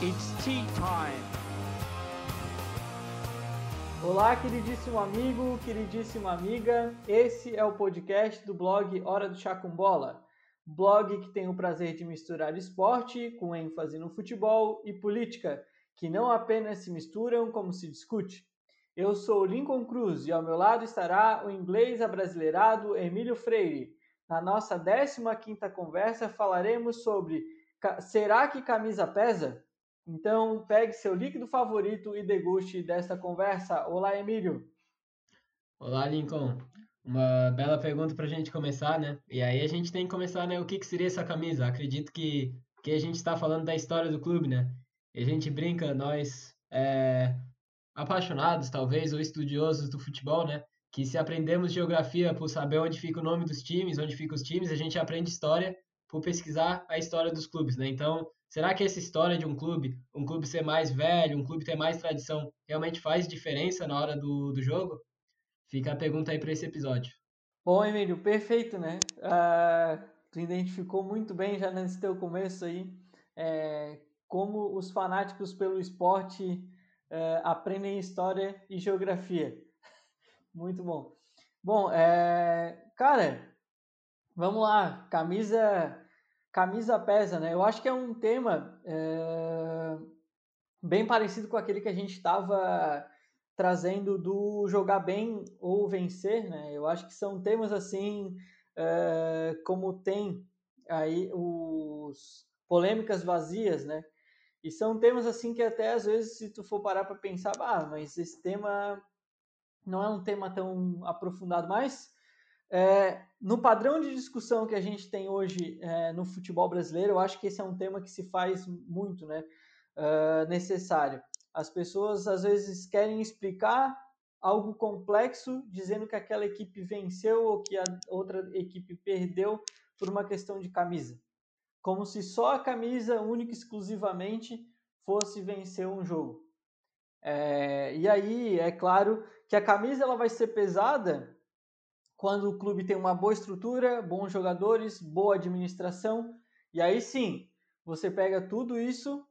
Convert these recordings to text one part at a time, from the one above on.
It's tea time. Olá, queridíssimo amigo, queridíssima amiga. Esse é o podcast do blog Hora do Chá com Bola. Blog que tem o prazer de misturar esporte com ênfase no futebol e política, que não apenas se misturam como se discute. Eu sou Lincoln Cruz e ao meu lado estará o inglês abrasileirado Emílio Freire. Na nossa 15ª conversa falaremos sobre será que camisa pesa? Então, pegue seu líquido favorito e deguste desta conversa. Olá, Emílio. Olá, Lincoln. Uma bela pergunta para a gente começar, né? E aí a gente tem que começar, né? O que, que seria essa camisa? Acredito que, que a gente está falando da história do clube, né? E a gente brinca, nós é, apaixonados, talvez, ou estudiosos do futebol, né? Que se aprendemos geografia por saber onde fica o nome dos times, onde ficam os times, a gente aprende história por pesquisar a história dos clubes, né? Então, Será que essa história de um clube, um clube ser mais velho, um clube ter mais tradição, realmente faz diferença na hora do, do jogo? Fica a pergunta aí para esse episódio. Bom, Emílio, perfeito, né? Uh, tu identificou muito bem já nesse teu começo aí é, como os fanáticos pelo esporte uh, aprendem história e geografia. muito bom. Bom, é, cara, vamos lá. Camisa camisa pesa, né? Eu acho que é um tema é, bem parecido com aquele que a gente estava trazendo do jogar bem ou vencer, né? Eu acho que são temas assim, é, como tem aí os polêmicas vazias, né? E são temas assim que até às vezes, se tu for parar para pensar, ah, mas esse tema não é um tema tão aprofundado, mas é, no padrão de discussão que a gente tem hoje é, no futebol brasileiro, eu acho que esse é um tema que se faz muito né, uh, necessário. As pessoas às vezes querem explicar algo complexo dizendo que aquela equipe venceu ou que a outra equipe perdeu por uma questão de camisa. Como se só a camisa, única e exclusivamente, fosse vencer um jogo. É, e aí, é claro que a camisa ela vai ser pesada quando o clube tem uma boa estrutura, bons jogadores, boa administração, e aí sim, você pega tudo isso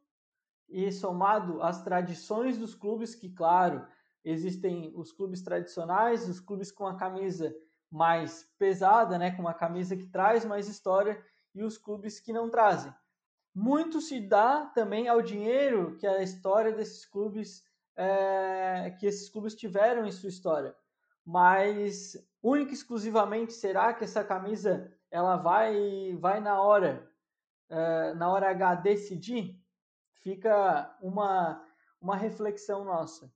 e somado às tradições dos clubes, que claro, existem os clubes tradicionais, os clubes com a camisa mais pesada, né, com uma camisa que traz mais história, e os clubes que não trazem. Muito se dá também ao dinheiro que a história desses clubes, é, que esses clubes tiveram em sua história. Mas única e exclusivamente será que essa camisa ela vai vai na hora uh, na hora H decidir? Fica uma uma reflexão nossa.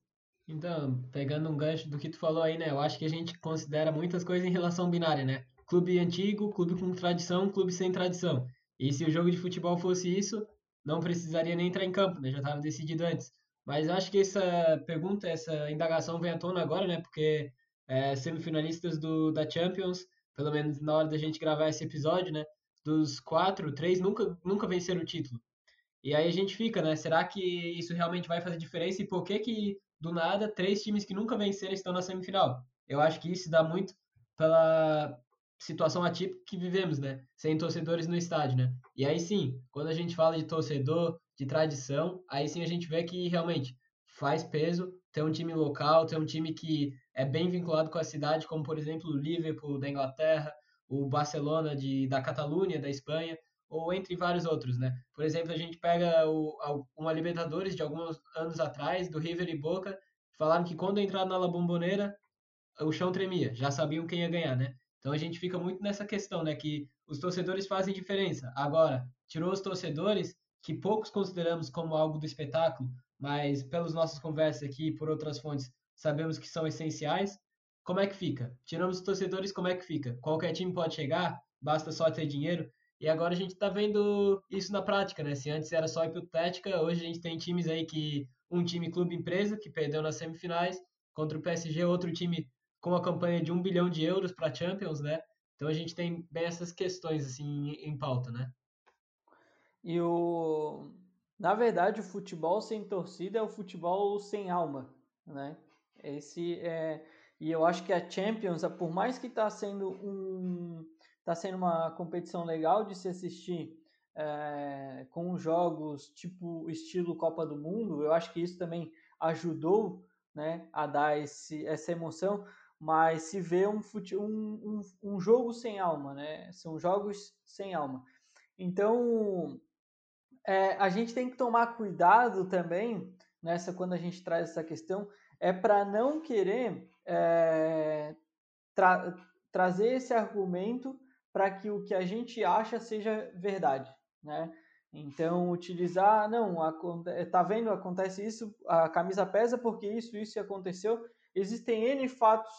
Então pegando um gancho do que tu falou aí né eu acho que a gente considera muitas coisas em relação binária né? Clube antigo clube com tradição clube sem tradição. E se o jogo de futebol fosse isso não precisaria nem entrar em campo né? Já estava decidido antes. Mas acho que essa pergunta essa indagação vem à tona agora né? Porque é, semifinalistas do, da Champions, pelo menos na hora da gente gravar esse episódio, né? Dos quatro, três nunca, nunca venceram o título. E aí a gente fica, né? Será que isso realmente vai fazer diferença? E por que que, do nada, três times que nunca venceram estão na semifinal? Eu acho que isso dá muito pela situação atípica que vivemos, né? Sem torcedores no estádio, né? E aí sim, quando a gente fala de torcedor, de tradição, aí sim a gente vê que realmente faz peso ter um time local, ter um time que é bem vinculado com a cidade, como por exemplo o Liverpool da Inglaterra, o Barcelona de, da Catalunha, da Espanha, ou entre vários outros, né? Por exemplo, a gente pega o, uma Libertadores de alguns anos atrás, do River e Boca, falaram que quando entraram na La Bombonera, o chão tremia, já sabiam quem ia ganhar, né? Então a gente fica muito nessa questão, né? Que os torcedores fazem diferença. Agora, tirou os torcedores, que poucos consideramos como algo do espetáculo, mas pelas nossas conversas aqui e por outras fontes, sabemos que são essenciais. Como é que fica? Tiramos os torcedores, como é que fica? Qualquer time pode chegar, basta só ter dinheiro. E agora a gente está vendo isso na prática, né? Se antes era só hipotética, hoje a gente tem times aí que um time clube empresa que perdeu nas semifinais contra o PSG, outro time com a campanha de um bilhão de euros para Champions, né? Então a gente tem bem essas questões assim em pauta, né? E o na verdade, o futebol sem torcida é o futebol sem alma, né? Esse é e eu acho que a Champions, por mais que está sendo um tá sendo uma competição legal de se assistir é, com jogos tipo estilo Copa do Mundo, eu acho que isso também ajudou né, a dar esse, essa emoção, mas se vê um, um, um, um jogo sem alma, né? São jogos sem alma. Então, é, a gente tem que tomar cuidado também nessa quando a gente traz essa questão, é para não querer é, tra trazer esse argumento para que o que a gente acha seja verdade, né? Então, utilizar, não, tá vendo, acontece isso, a camisa pesa porque isso, isso aconteceu. Existem N fatos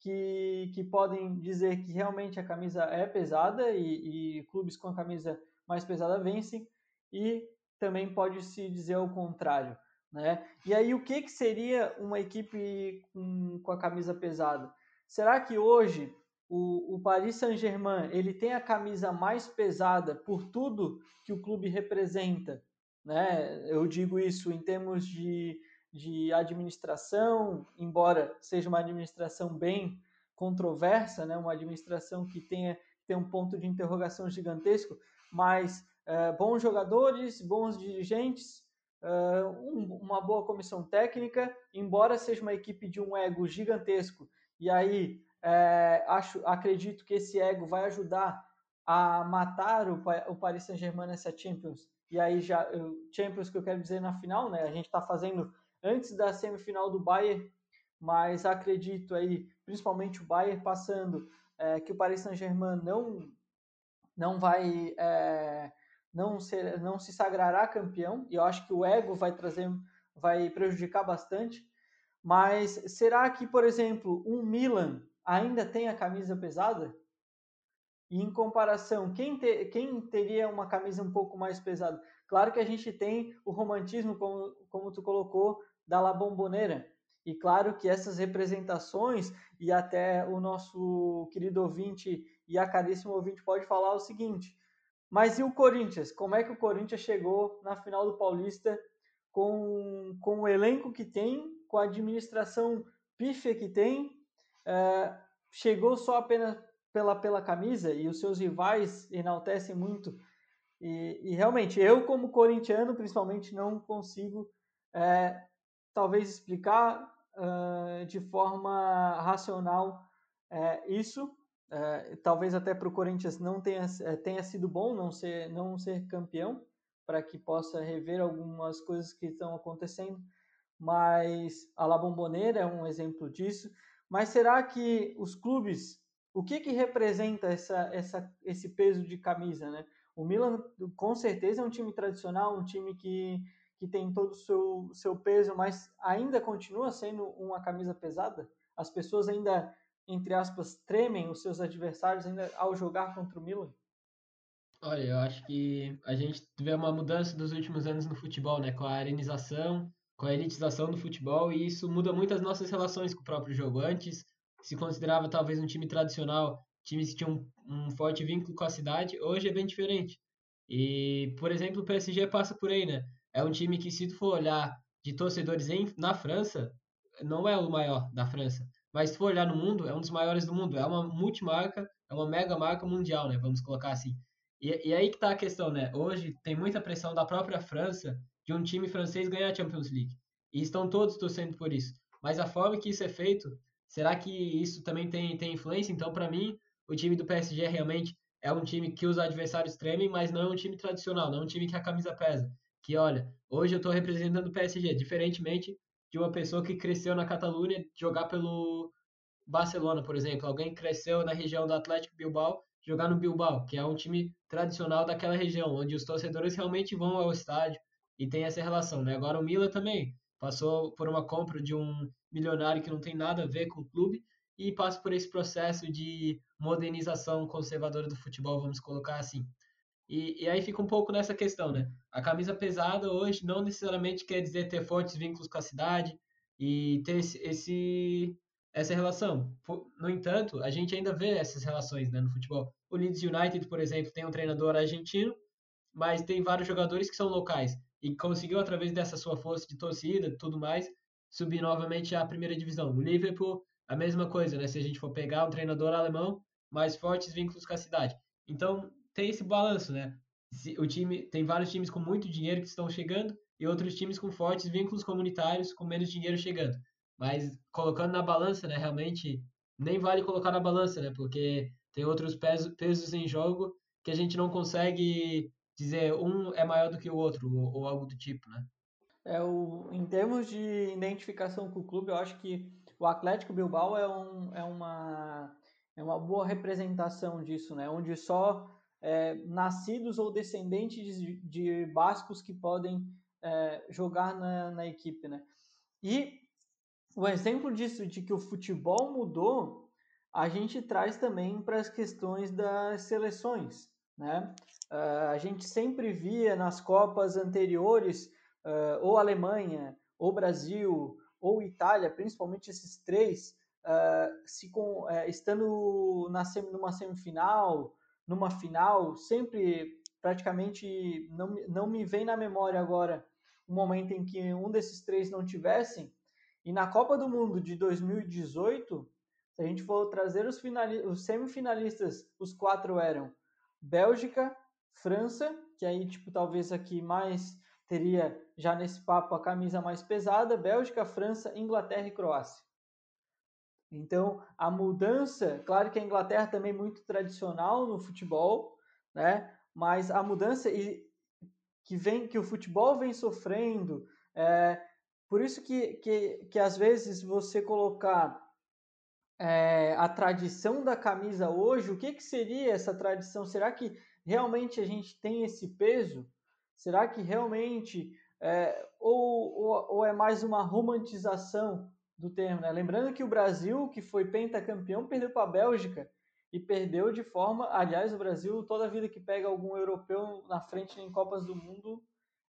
que, que podem dizer que realmente a camisa é pesada e, e clubes com a camisa mais pesada vencem, e também pode se dizer o contrário. Né? E aí, o que, que seria uma equipe com, com a camisa pesada? Será que hoje o, o Paris Saint-Germain ele tem a camisa mais pesada por tudo que o clube representa? Né? Eu digo isso em termos de, de administração, embora seja uma administração bem controversa, né? uma administração que tenha, tem um ponto de interrogação gigantesco, mas é, bons jogadores, bons dirigentes, uh, um, uma boa comissão técnica, embora seja uma equipe de um ego gigantesco, e aí é, acho, acredito que esse ego vai ajudar a matar o, o Paris Saint-Germain nessa Champions. E aí já Champions que eu quero dizer na final, né? A gente está fazendo antes da semifinal do Bayern, mas acredito aí, principalmente o Bayern passando, é, que o Paris Saint-Germain não não vai é, não, ser, não se sagrará campeão, e eu acho que o ego vai trazer, vai prejudicar bastante. Mas será que, por exemplo, um Milan ainda tem a camisa pesada? E em comparação, quem, te, quem teria uma camisa um pouco mais pesada? Claro que a gente tem o romantismo, como, como tu colocou, da La Bombonera. E claro que essas representações, e até o nosso querido ouvinte e a caríssimo ouvinte pode falar o seguinte: mas e o Corinthians? Como é que o Corinthians chegou na final do Paulista com, com o elenco que tem, com a administração pífia que tem? É, chegou só apenas pela, pela camisa e os seus rivais enaltecem muito. E, e realmente, eu, como corintiano, principalmente, não consigo é, talvez explicar uh, de forma racional é, isso, é, talvez até para o Corinthians não tenha, é, tenha sido bom não ser, não ser campeão, para que possa rever algumas coisas que estão acontecendo, mas a La Bombonera é um exemplo disso. Mas será que os clubes, o que, que representa essa, essa, esse peso de camisa? Né? O Milan, com certeza, é um time tradicional, um time que, que tem todo o seu, seu peso, mas ainda continua sendo uma camisa pesada? As pessoas ainda entre aspas, tremem os seus adversários ainda ao jogar contra o Milan? Olha, eu acho que a gente vê uma mudança dos últimos anos no futebol, né? Com a arenização, com a elitização do futebol, e isso muda muito as nossas relações com o próprio jogo. Antes se considerava talvez um time tradicional, times que tinham um, um forte vínculo com a cidade, hoje é bem diferente. E, por exemplo, o PSG passa por aí, né? É um time que, se tu for olhar de torcedores em, na França, não é o maior da França. Mas se for olhar no mundo, é um dos maiores do mundo. É uma multimarca, é uma mega marca mundial, né? Vamos colocar assim. E, e aí que tá a questão, né? Hoje tem muita pressão da própria França de um time francês ganhar a Champions League. E estão todos torcendo por isso. Mas a forma que isso é feito, será que isso também tem, tem influência? Então, para mim, o time do PSG realmente é um time que os adversários tremem, mas não é um time tradicional, não é um time que a camisa pesa. Que olha, hoje eu estou representando o PSG, diferentemente de uma pessoa que cresceu na Catalunha jogar pelo Barcelona, por exemplo. Alguém cresceu na região do Atlético Bilbao jogar no Bilbao, que é um time tradicional daquela região, onde os torcedores realmente vão ao estádio e tem essa relação, né? Agora o Milan também passou por uma compra de um milionário que não tem nada a ver com o clube e passa por esse processo de modernização conservadora do futebol, vamos colocar assim. E, e, aí fica um pouco nessa questão, né? A camisa pesada hoje não necessariamente quer dizer ter fortes vínculos com a cidade e ter esse, esse essa relação. No entanto, a gente ainda vê essas relações né, no futebol. O Leeds United, por exemplo, tem um treinador argentino, mas tem vários jogadores que são locais e conseguiu através dessa sua força de torcida, tudo mais, subir novamente à primeira divisão. O Liverpool, a mesma coisa, né? Se a gente for pegar um treinador alemão, mais fortes vínculos com a cidade. Então, tem esse balanço, né? o time tem vários times com muito dinheiro que estão chegando e outros times com fortes vínculos comunitários com menos dinheiro chegando. Mas colocando na balança, né, realmente nem vale colocar na balança, né, porque tem outros pesos, pesos em jogo que a gente não consegue dizer um é maior do que o outro ou, ou algo do tipo, né? É o, em termos de identificação com o clube, eu acho que o Atlético Bilbao é, um, é, uma, é uma boa representação disso, né? Onde só é, nascidos ou descendentes de, de bascos que podem é, jogar na, na equipe, né? E o exemplo disso, de que o futebol mudou, a gente traz também para as questões das seleções, né? Uh, a gente sempre via nas Copas anteriores, uh, ou Alemanha, ou Brasil, ou Itália, principalmente esses três, uh, se com, estando na, numa semifinal, numa final, sempre praticamente não, não me vem na memória agora um momento em que um desses três não tivessem. E na Copa do Mundo de 2018, se a gente for trazer os, os semifinalistas, os quatro eram Bélgica, França, que aí tipo talvez aqui mais teria já nesse papo a camisa mais pesada, Bélgica, França, Inglaterra e Croácia. Então, a mudança, claro que a Inglaterra também é muito tradicional no futebol, né? Mas a mudança que vem, que o futebol vem sofrendo, é, por isso que, que, que às vezes você colocar é, a tradição da camisa hoje, o que, que seria essa tradição? Será que realmente a gente tem esse peso? Será que realmente é, ou, ou, ou, é mais uma romantização do termo? Né? Lembrando que o Brasil, que foi pentacampeão, perdeu para a Bélgica e perdeu de forma. Aliás, o Brasil, toda vida que pega algum europeu na frente em Copas do Mundo,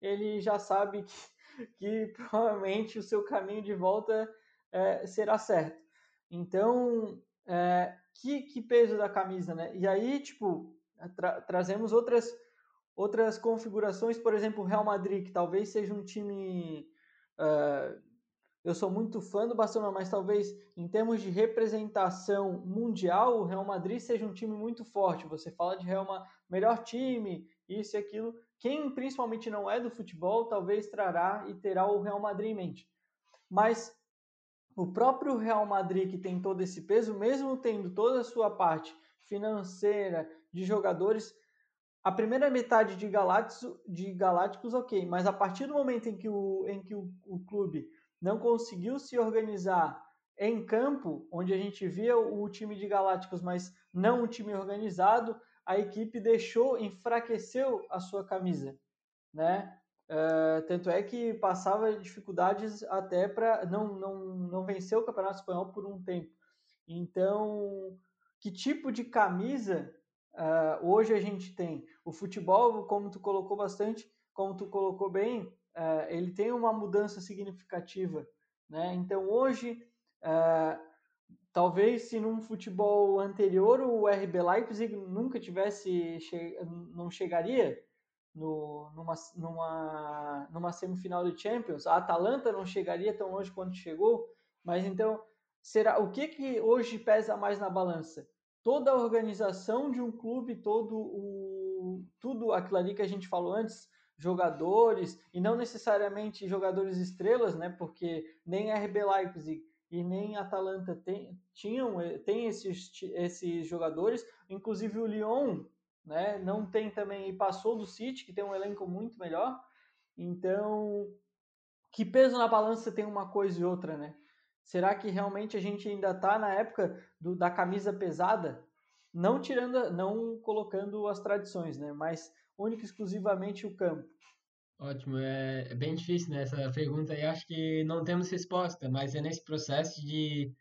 ele já sabe que, que provavelmente o seu caminho de volta é, será certo. Então, é, que, que peso da camisa, né? E aí, tipo, tra trazemos outras outras configurações, por exemplo, o Real Madrid, que talvez seja um time. Uh, eu sou muito fã do Barcelona, mas talvez em termos de representação mundial, o Real Madrid seja um time muito forte. Você fala de Real Madrid, melhor time, isso e aquilo. Quem principalmente não é do futebol, talvez trará e terá o Real Madrid em mente. Mas o próprio Real Madrid, que tem todo esse peso, mesmo tendo toda a sua parte financeira, de jogadores. A primeira metade de Galácticos, de ok, mas a partir do momento em que o, em que o, o clube não conseguiu se organizar em campo, onde a gente via o time de Galácticos, mas não um time organizado, a equipe deixou, enfraqueceu a sua camisa, né? Uh, tanto é que passava dificuldades até para não, não, não vencer o Campeonato Espanhol por um tempo. Então, que tipo de camisa Uh, hoje a gente tem o futebol, como tu colocou bastante, como tu colocou bem, uh, ele tem uma mudança significativa, né? Então hoje, uh, talvez se num futebol anterior o RB Leipzig nunca tivesse, che não chegaria no, numa, numa, numa semifinal de Champions, a Atalanta não chegaria tão longe quanto chegou, mas então será o que que hoje pesa mais na balança? toda a organização de um clube, todo o tudo aquilo ali que a gente falou antes, jogadores e não necessariamente jogadores estrelas, né? Porque nem RB Leipzig e nem Atalanta tem, tinham eh, tem esses, esses jogadores, inclusive o Lyon, né? Não tem também e passou do City que tem um elenco muito melhor. Então, que peso na balança tem uma coisa e outra, né? Será que realmente a gente ainda está na época do, da camisa pesada? Não tirando, não colocando as tradições, né? Mas única e exclusivamente o campo. Ótimo, é, é bem difícil né, essa pergunta e acho que não temos resposta, mas é nesse processo de.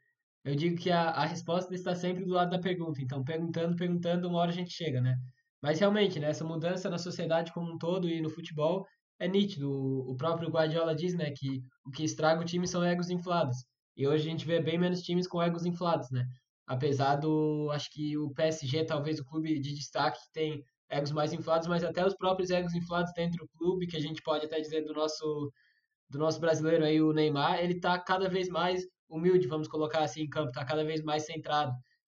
Eu digo que a, a resposta está sempre do lado da pergunta, então perguntando, perguntando, uma hora a gente chega, né? Mas realmente, né, essa mudança na sociedade como um todo e no futebol é nítido. O, próprio Guardiola diz né, que o que estraga o time são egos inflados. E hoje a gente vê bem menos times com egos inflados, né? Apesar do, acho que o PSG talvez o clube de destaque tem egos mais inflados, mas até os próprios egos inflados dentro do clube, que a gente pode até dizer do nosso do nosso brasileiro aí, o Neymar, ele tá cada vez mais humilde, vamos colocar assim em campo, tá cada vez mais centrado.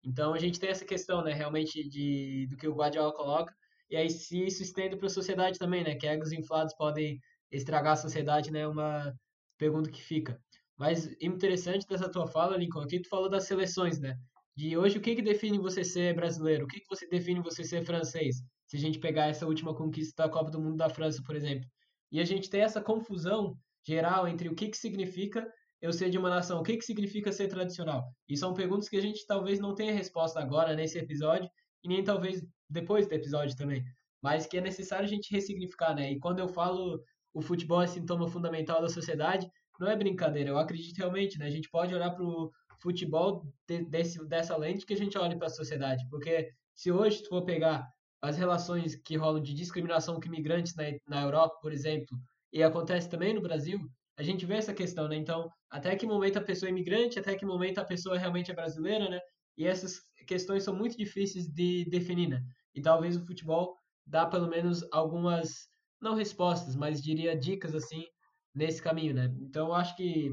Então a gente tem essa questão, né, realmente de do que o Guardiola coloca. E aí, se isso estende para a sociedade também, né? Que egos inflados podem estragar a sociedade, né? É uma pergunta que fica. Mas interessante dessa tua fala, Lincoln, aqui tu falou das seleções, né? De hoje, o que, que define você ser brasileiro? O que, que você define você ser francês? Se a gente pegar essa última conquista da Copa do Mundo da França, por exemplo. E a gente tem essa confusão geral entre o que, que significa eu ser de uma nação, o que, que significa ser tradicional. E são perguntas que a gente talvez não tenha resposta agora nesse episódio, e nem talvez depois do episódio também. Mas que é necessário a gente ressignificar, né? E quando eu falo o futebol é sintoma fundamental da sociedade, não é brincadeira. Eu acredito realmente, né? A gente pode olhar para o futebol de, desse, dessa lente que a gente olha para a sociedade. Porque se hoje tu for pegar as relações que rolam de discriminação com imigrantes na, na Europa, por exemplo, e acontece também no Brasil, a gente vê essa questão, né? Então, até que momento a pessoa é imigrante, até que momento a pessoa realmente é brasileira, né? E essas questões são muito difíceis de definir, né? E talvez o futebol dá pelo menos algumas, não respostas, mas diria dicas, assim, nesse caminho, né? Então, eu acho que,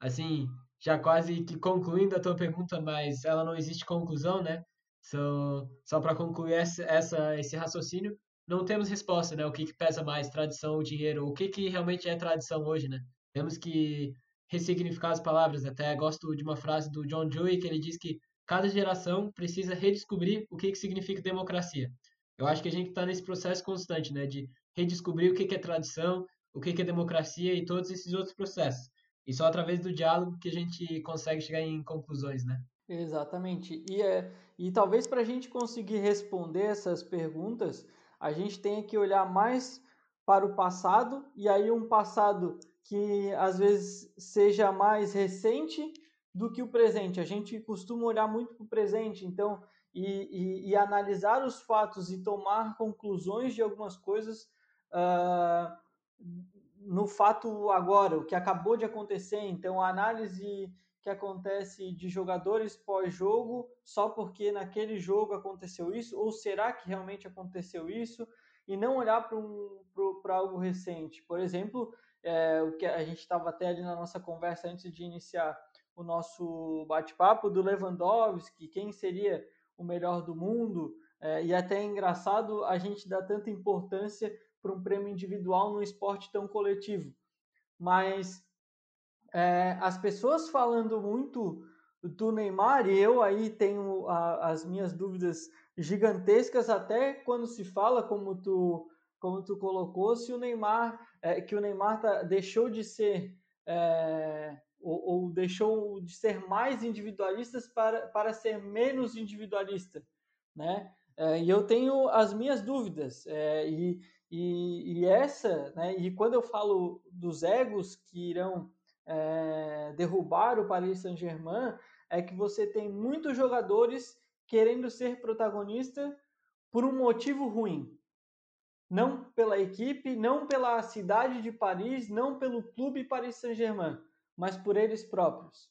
assim, já quase que concluindo a tua pergunta, mas ela não existe conclusão, né? So, só para concluir essa, essa, esse raciocínio, não temos resposta, né? O que, que pesa mais, tradição ou dinheiro? O que, que realmente é tradição hoje, né? Temos que ressignificar as palavras. Até gosto de uma frase do John Dewey que ele diz que cada geração precisa redescobrir o que, que significa democracia. Eu acho que a gente está nesse processo constante, né? De redescobrir o que, que é tradição, o que, que é democracia e todos esses outros processos. E só através do diálogo que a gente consegue chegar em conclusões, né? Exatamente. E, é, e talvez para a gente conseguir responder essas perguntas, a gente tem que olhar mais para o passado, e aí um passado que às vezes seja mais recente do que o presente. A gente costuma olhar muito para o presente, então, e, e, e, analisar os fatos e tomar conclusões de algumas coisas uh, no fato agora, o que acabou de acontecer. Então, a análise que acontece de jogadores pós-jogo só porque naquele jogo aconteceu isso? Ou será que realmente aconteceu isso? E não olhar para um, algo recente. Por exemplo, é, o que a gente estava até ali na nossa conversa antes de iniciar o nosso bate-papo do Lewandowski, quem seria o melhor do mundo, é, e até é engraçado a gente dar tanta importância para um prêmio individual num esporte tão coletivo. Mas é, as pessoas falando muito do Neymar, e eu aí tenho a, as minhas dúvidas gigantescas, até quando se fala, como tu, como tu colocou, se o Neymar, é, que o Neymar tá, deixou de ser, é, ou, ou, deixou de ser mais individualista para, para ser menos individualista, né? É, e eu tenho as minhas dúvidas, é, e, e, e essa, né, e quando eu falo dos egos que irão é, derrubar o Paris Saint-Germain é que você tem muitos jogadores querendo ser protagonista por um motivo ruim. Não pela equipe, não pela cidade de Paris, não pelo clube Paris Saint-Germain, mas por eles próprios.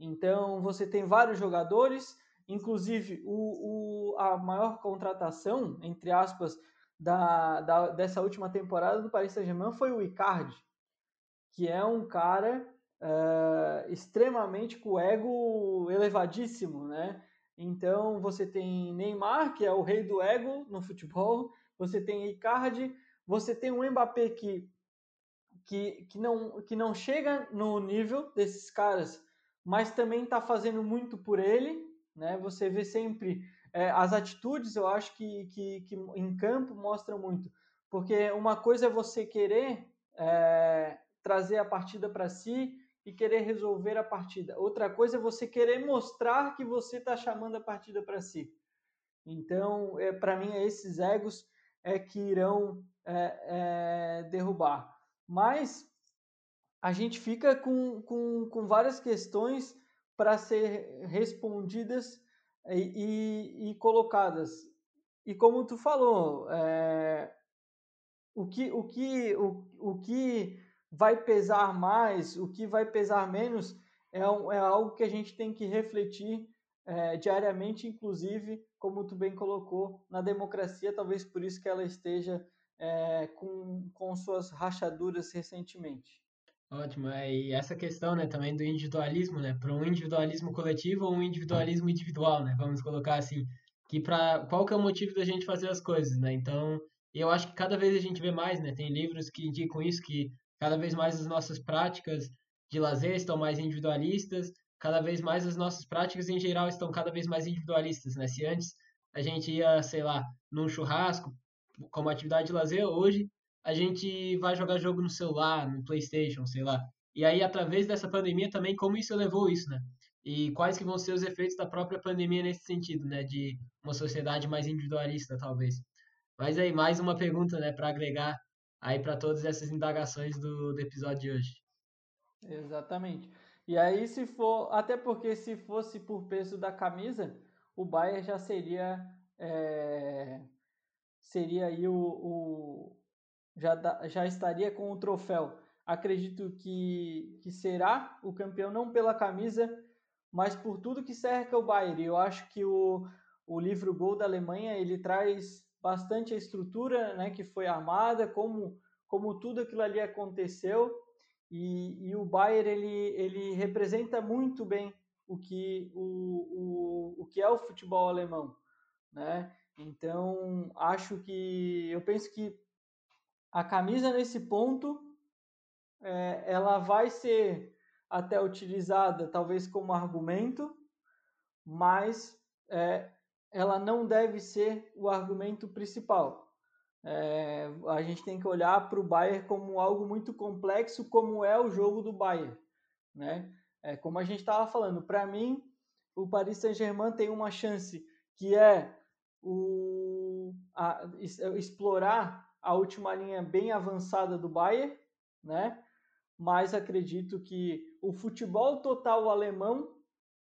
Então você tem vários jogadores, inclusive o, o a maior contratação, entre aspas, da, da, dessa última temporada do Paris Saint-Germain foi o Icardi que é um cara uh, extremamente com ego elevadíssimo, né? Então você tem Neymar, que é o rei do ego no futebol, você tem Icardi, você tem um Mbappé que, que, que, não, que não chega no nível desses caras, mas também está fazendo muito por ele, né? Você vê sempre é, as atitudes, eu acho que, que, que em campo mostram muito, porque uma coisa é você querer é, trazer a partida para si e querer resolver a partida. Outra coisa é você querer mostrar que você está chamando a partida para si. Então, é, para mim, é esses egos é que irão é, é, derrubar. Mas a gente fica com, com, com várias questões para ser respondidas e, e, e, colocadas. E como tu falou, é, o que, o que, o, o que vai pesar mais, o que vai pesar menos, é, é algo que a gente tem que refletir é, diariamente, inclusive, como tu bem colocou, na democracia, talvez por isso que ela esteja é, com, com suas rachaduras recentemente. Ótimo, é, e essa questão né, também do individualismo, né, para um individualismo coletivo ou um individualismo individual, né, vamos colocar assim, que para qual que é o motivo da gente fazer as coisas, né? Então, eu acho que cada vez a gente vê mais, né? Tem livros que indicam isso que cada vez mais as nossas práticas de lazer estão mais individualistas, cada vez mais as nossas práticas em geral estão cada vez mais individualistas, né? Se antes a gente ia, sei lá, num churrasco como atividade de lazer, hoje a gente vai jogar jogo no celular, no PlayStation, sei lá. E aí através dessa pandemia também como isso levou isso, né? E quais que vão ser os efeitos da própria pandemia nesse sentido, né? De uma sociedade mais individualista, talvez. Mas aí, mais uma pergunta, né? Para agregar aí para todas essas indagações do, do episódio de hoje. Exatamente. E aí, se for... Até porque se fosse por peso da camisa, o Bayern já seria... É, seria aí o... o já, já estaria com o troféu. Acredito que, que será o campeão não pela camisa, mas por tudo que cerca o Bayern. Eu acho que o, o livro Gol da Alemanha ele traz bastante a estrutura né, que foi armada, como, como tudo aquilo ali aconteceu. E, e o Bayern ele, ele representa muito bem o que, o, o, o que é o futebol alemão. Né? Então, acho que eu penso que a camisa nesse ponto é, ela vai ser até utilizada talvez como argumento, mas é, ela não deve ser o argumento principal. É, a gente tem que olhar para o Bayern como algo muito complexo, como é o jogo do Bayern. Né? É, como a gente estava falando, para mim, o Paris Saint-Germain tem uma chance que é o, a, explorar a última linha bem avançada do Bayern, né? mas acredito que o futebol total alemão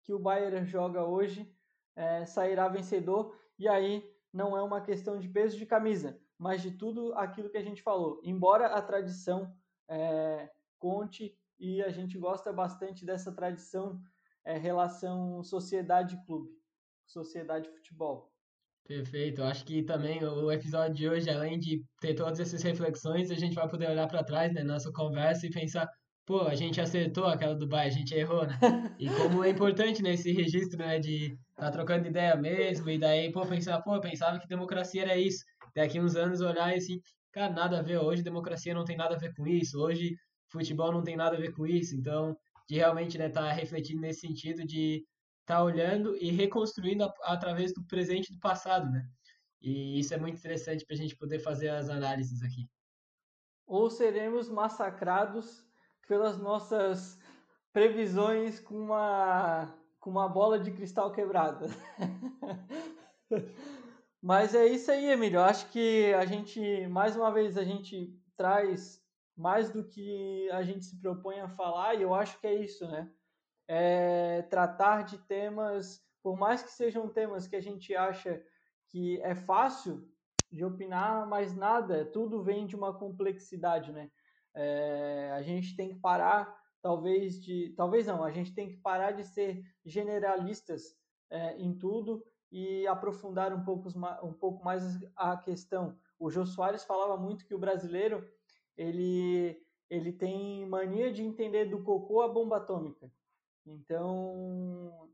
que o Bayern joga hoje é, sairá vencedor. E aí não é uma questão de peso de camisa, mas de tudo aquilo que a gente falou. Embora a tradição é, conte e a gente gosta bastante dessa tradição é, relação sociedade-clube, sociedade-futebol. Perfeito. Eu acho que também o episódio de hoje, além de ter todas essas reflexões, a gente vai poder olhar para trás, né, nossa conversa e pensar, pô, a gente acertou aquela do Bahia, a gente errou, né? E como é importante nesse né, registro, né, de tá trocando ideia mesmo, e daí, pô, pensar, pô, pensava que democracia era isso. Daqui uns anos olhar e assim, cara, nada a ver, hoje democracia não tem nada a ver com isso, hoje futebol não tem nada a ver com isso. Então, de realmente, né, tá refletindo nesse sentido de tá olhando e reconstruindo através do presente e do passado, né? E isso é muito interessante para a gente poder fazer as análises aqui. Ou seremos massacrados pelas nossas previsões com uma, com uma bola de cristal quebrada. Mas é isso aí, Emílio. Eu acho que a gente, mais uma vez, a gente traz mais do que a gente se propõe a falar, e eu acho que é isso, né? é, tratar de temas, por mais que sejam temas que a gente acha que é fácil de opinar, mas nada, tudo vem de uma complexidade, né? É, a gente tem que parar, talvez de, talvez não, a gente tem que parar de ser generalistas é, em tudo e aprofundar um pouco, um pouco mais a questão. O Jô Soares falava muito que o brasileiro ele, ele tem mania de entender do cocô a bomba atômica. Então,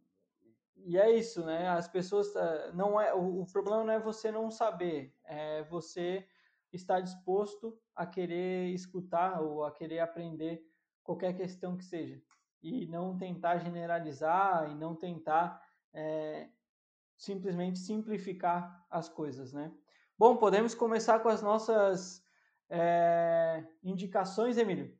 e é isso, né? As pessoas ah, não é o, problema não é você não saber, é você estar disposto a querer escutar ou a querer aprender qualquer questão que seja e não tentar generalizar e não tentar é, simplesmente simplificar as coisas, né? Bom, podemos começar com as nossas é, indicações, Emílio.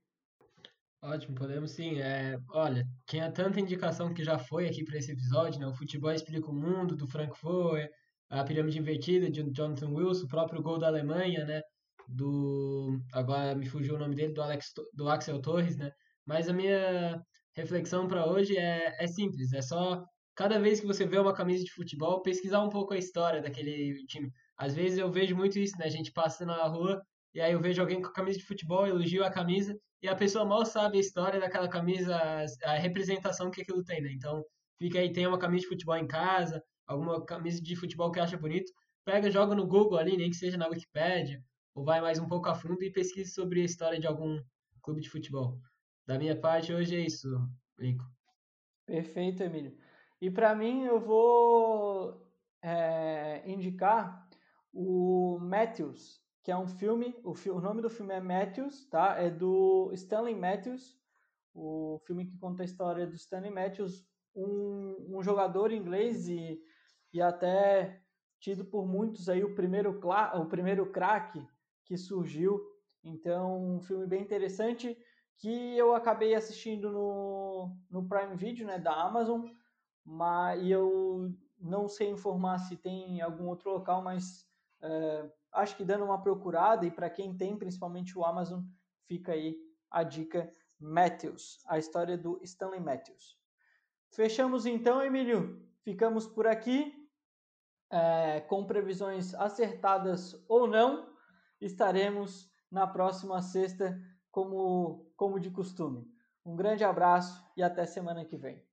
Ótimo, podemos sim. É, olha, tinha tanta indicação que já foi aqui para esse episódio, né? O Futebol Explica o Mundo, do Frank Foer, a Pirâmide Invertida, de Jonathan Wilson, o próprio Gol da Alemanha, né? Do, agora me fugiu o nome dele, do, Alex, do Axel Torres, né? Mas a minha reflexão para hoje é, é simples, é só cada vez que você vê uma camisa de futebol, pesquisar um pouco a história daquele time. Às vezes eu vejo muito isso, né? A gente passa na rua e aí eu vejo alguém com camisa de futebol, elogio a camisa, e a pessoa mal sabe a história daquela camisa, a representação que aquilo tem, né? Então, fica aí, tem uma camisa de futebol em casa, alguma camisa de futebol que acha bonito, pega, joga no Google ali, nem que seja na Wikipedia, ou vai mais um pouco a fundo e pesquise sobre a história de algum clube de futebol. Da minha parte, hoje é isso, Lico. Perfeito, Emílio. E para mim, eu vou é, indicar o Matthews, que é um filme, o, fi o, nome do filme é Matthews, tá? É do Stanley Matthews, o filme que conta a história do Stanley Matthews, um, um jogador inglês e, e até tido por muitos aí o primeiro o primeiro craque que surgiu. Então, um filme bem interessante que eu acabei assistindo no, no Prime Video, né, da Amazon, mas e eu não sei informar se tem algum outro local, mas é, acho que dando uma procurada e para quem tem, principalmente o Amazon, fica aí a dica Matthews, a história do Stanley Matthews. Fechamos então, Emílio. Ficamos por aqui. É, com previsões acertadas ou não, estaremos na próxima sexta, como, como de costume. Um grande abraço e até semana que vem.